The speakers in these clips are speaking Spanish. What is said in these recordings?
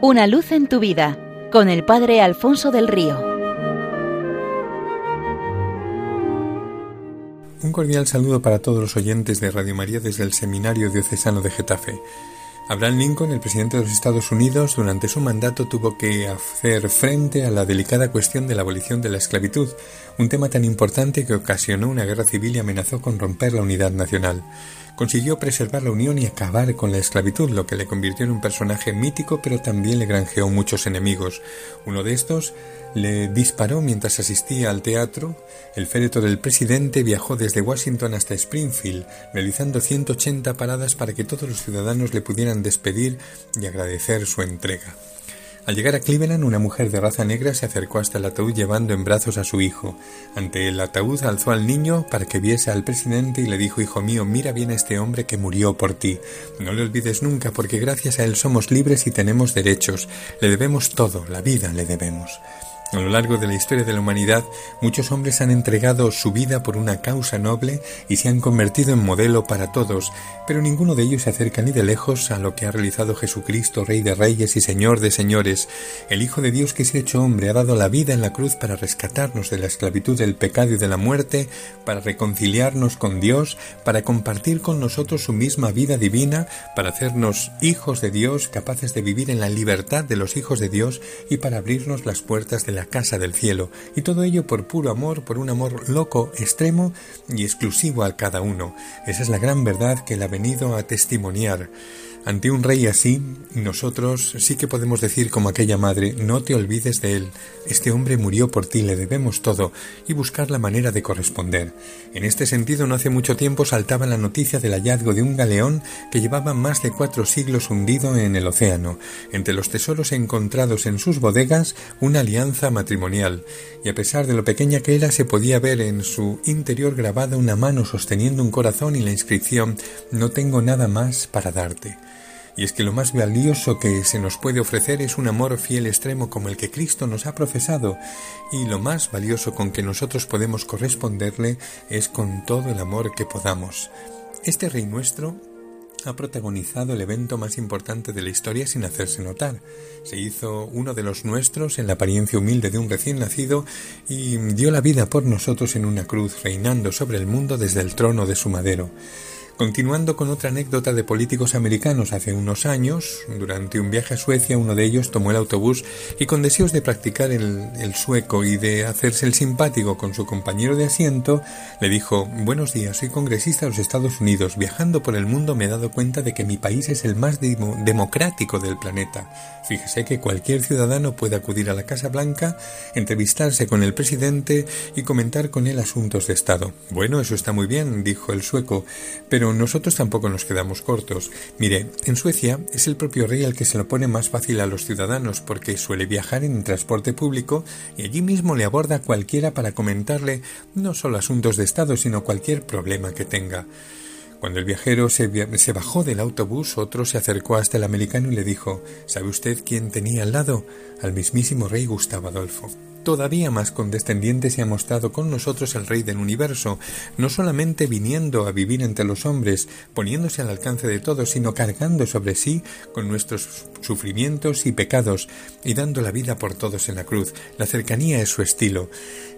Una luz en tu vida con el Padre Alfonso del Río. Un cordial saludo para todos los oyentes de Radio María desde el Seminario Diocesano de Getafe. Abraham Lincoln, el presidente de los Estados Unidos, durante su mandato tuvo que hacer frente a la delicada cuestión de la abolición de la esclavitud, un tema tan importante que ocasionó una guerra civil y amenazó con romper la unidad nacional. Consiguió preservar la unión y acabar con la esclavitud, lo que le convirtió en un personaje mítico, pero también le granjeó muchos enemigos. Uno de estos le disparó mientras asistía al teatro. El féretro del presidente viajó desde Washington hasta Springfield, realizando 180 paradas para que todos los ciudadanos le pudieran despedir y agradecer su entrega. Al llegar a Cleveland, una mujer de raza negra se acercó hasta el ataúd llevando en brazos a su hijo. Ante el ataúd alzó al niño para que viese al presidente y le dijo Hijo mío, mira bien a este hombre que murió por ti. No le olvides nunca, porque gracias a él somos libres y tenemos derechos. Le debemos todo, la vida le debemos. A lo largo de la historia de la humanidad, muchos hombres han entregado su vida por una causa noble y se han convertido en modelo para todos, pero ninguno de ellos se acerca ni de lejos a lo que ha realizado Jesucristo, Rey de Reyes y Señor de Señores. El Hijo de Dios que se ha hecho hombre ha dado la vida en la cruz para rescatarnos de la esclavitud del pecado y de la muerte, para reconciliarnos con Dios, para compartir con nosotros su misma vida divina, para hacernos hijos de Dios, capaces de vivir en la libertad de los hijos de Dios y para abrirnos las puertas de la casa del cielo, y todo ello por puro amor, por un amor loco, extremo y exclusivo a cada uno. Esa es la gran verdad que él ha venido a testimoniar. Ante un rey así, nosotros sí que podemos decir como aquella madre, no te olvides de él, este hombre murió por ti, le debemos todo, y buscar la manera de corresponder. En este sentido, no hace mucho tiempo saltaba la noticia del hallazgo de un galeón que llevaba más de cuatro siglos hundido en el océano. Entre los tesoros encontrados en sus bodegas, una alianza matrimonial, y a pesar de lo pequeña que era, se podía ver en su interior grabada una mano sosteniendo un corazón y la inscripción No tengo nada más para darte. Y es que lo más valioso que se nos puede ofrecer es un amor fiel extremo como el que Cristo nos ha profesado, y lo más valioso con que nosotros podemos corresponderle es con todo el amor que podamos. Este Rey nuestro ha protagonizado el evento más importante de la historia sin hacerse notar. Se hizo uno de los nuestros en la apariencia humilde de un recién nacido y dio la vida por nosotros en una cruz, reinando sobre el mundo desde el trono de su madero. Continuando con otra anécdota de políticos americanos hace unos años, durante un viaje a Suecia uno de ellos tomó el autobús y con deseos de practicar el, sueco y de hacerse el simpático con su compañero de asiento, le dijo Buenos días, soy congresista de los Estados Unidos. Viajando por el mundo me he dado cuenta de que mi país es el más democrático del planeta. Fíjese que cualquier ciudadano puede acudir a la Casa Blanca, entrevistarse con el presidente y comentar con él asuntos de Estado. Bueno, eso está muy bien, dijo el sueco, pero nosotros tampoco nos quedamos cortos. Mire, en Suecia es el propio rey el que se lo pone más fácil a los ciudadanos porque suele viajar en transporte público y allí mismo le aborda cualquiera para comentarle no solo asuntos de Estado, sino cualquier problema que tenga. Cuando el viajero se, se, bajó del autobús, otro se acercó hasta el americano y le dijo ¿Sabe usted quién tenía al lado? Al mismísimo rey Gustavo Adolfo. Todavía más condescendiente se ha mostrado con nosotros el Rey del universo, no solamente viniendo a vivir entre los hombres, poniéndose al alcance de todos, sino cargando sobre sí con nuestros sufrimientos y pecados, y dando la vida por todos en la cruz. La cercanía es su estilo.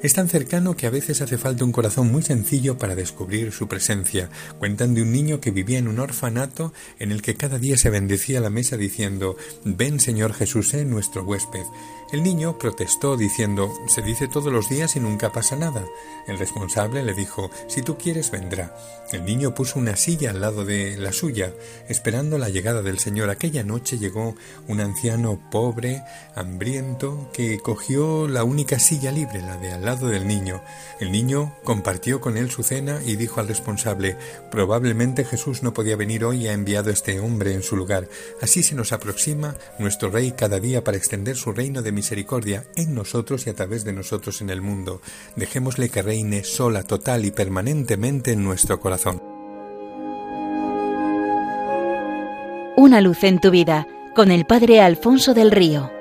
Es tan cercano que a veces hace falta un corazón muy sencillo para descubrir su presencia. Cuentan de un niño que vivía en un orfanato en el que cada día se bendecía la mesa diciendo Ven Señor Jesús, sé nuestro huésped. El niño protestó Se dice todos los días y nunca pasa nada. El responsable le dijo Si tú quieres vendrá. El niño puso una silla al lado de la suya, esperando la llegada del Señor. Aquella noche llegó un anciano pobre, hambriento, que cogió la única silla libre, la de al lado del niño. El niño compartió con él su cena y dijo al responsable Probablemente Jesús no podía venir hoy y ha enviado este hombre en su lugar. Así se nos aproxima nuestro Rey cada día para extender su reino de misericordia en nosotros y a través de nosotros en el mundo. Dejémosle que reine sola, total y permanentemente en nuestro corazón. Una luz en tu vida con el Padre Alfonso del Río.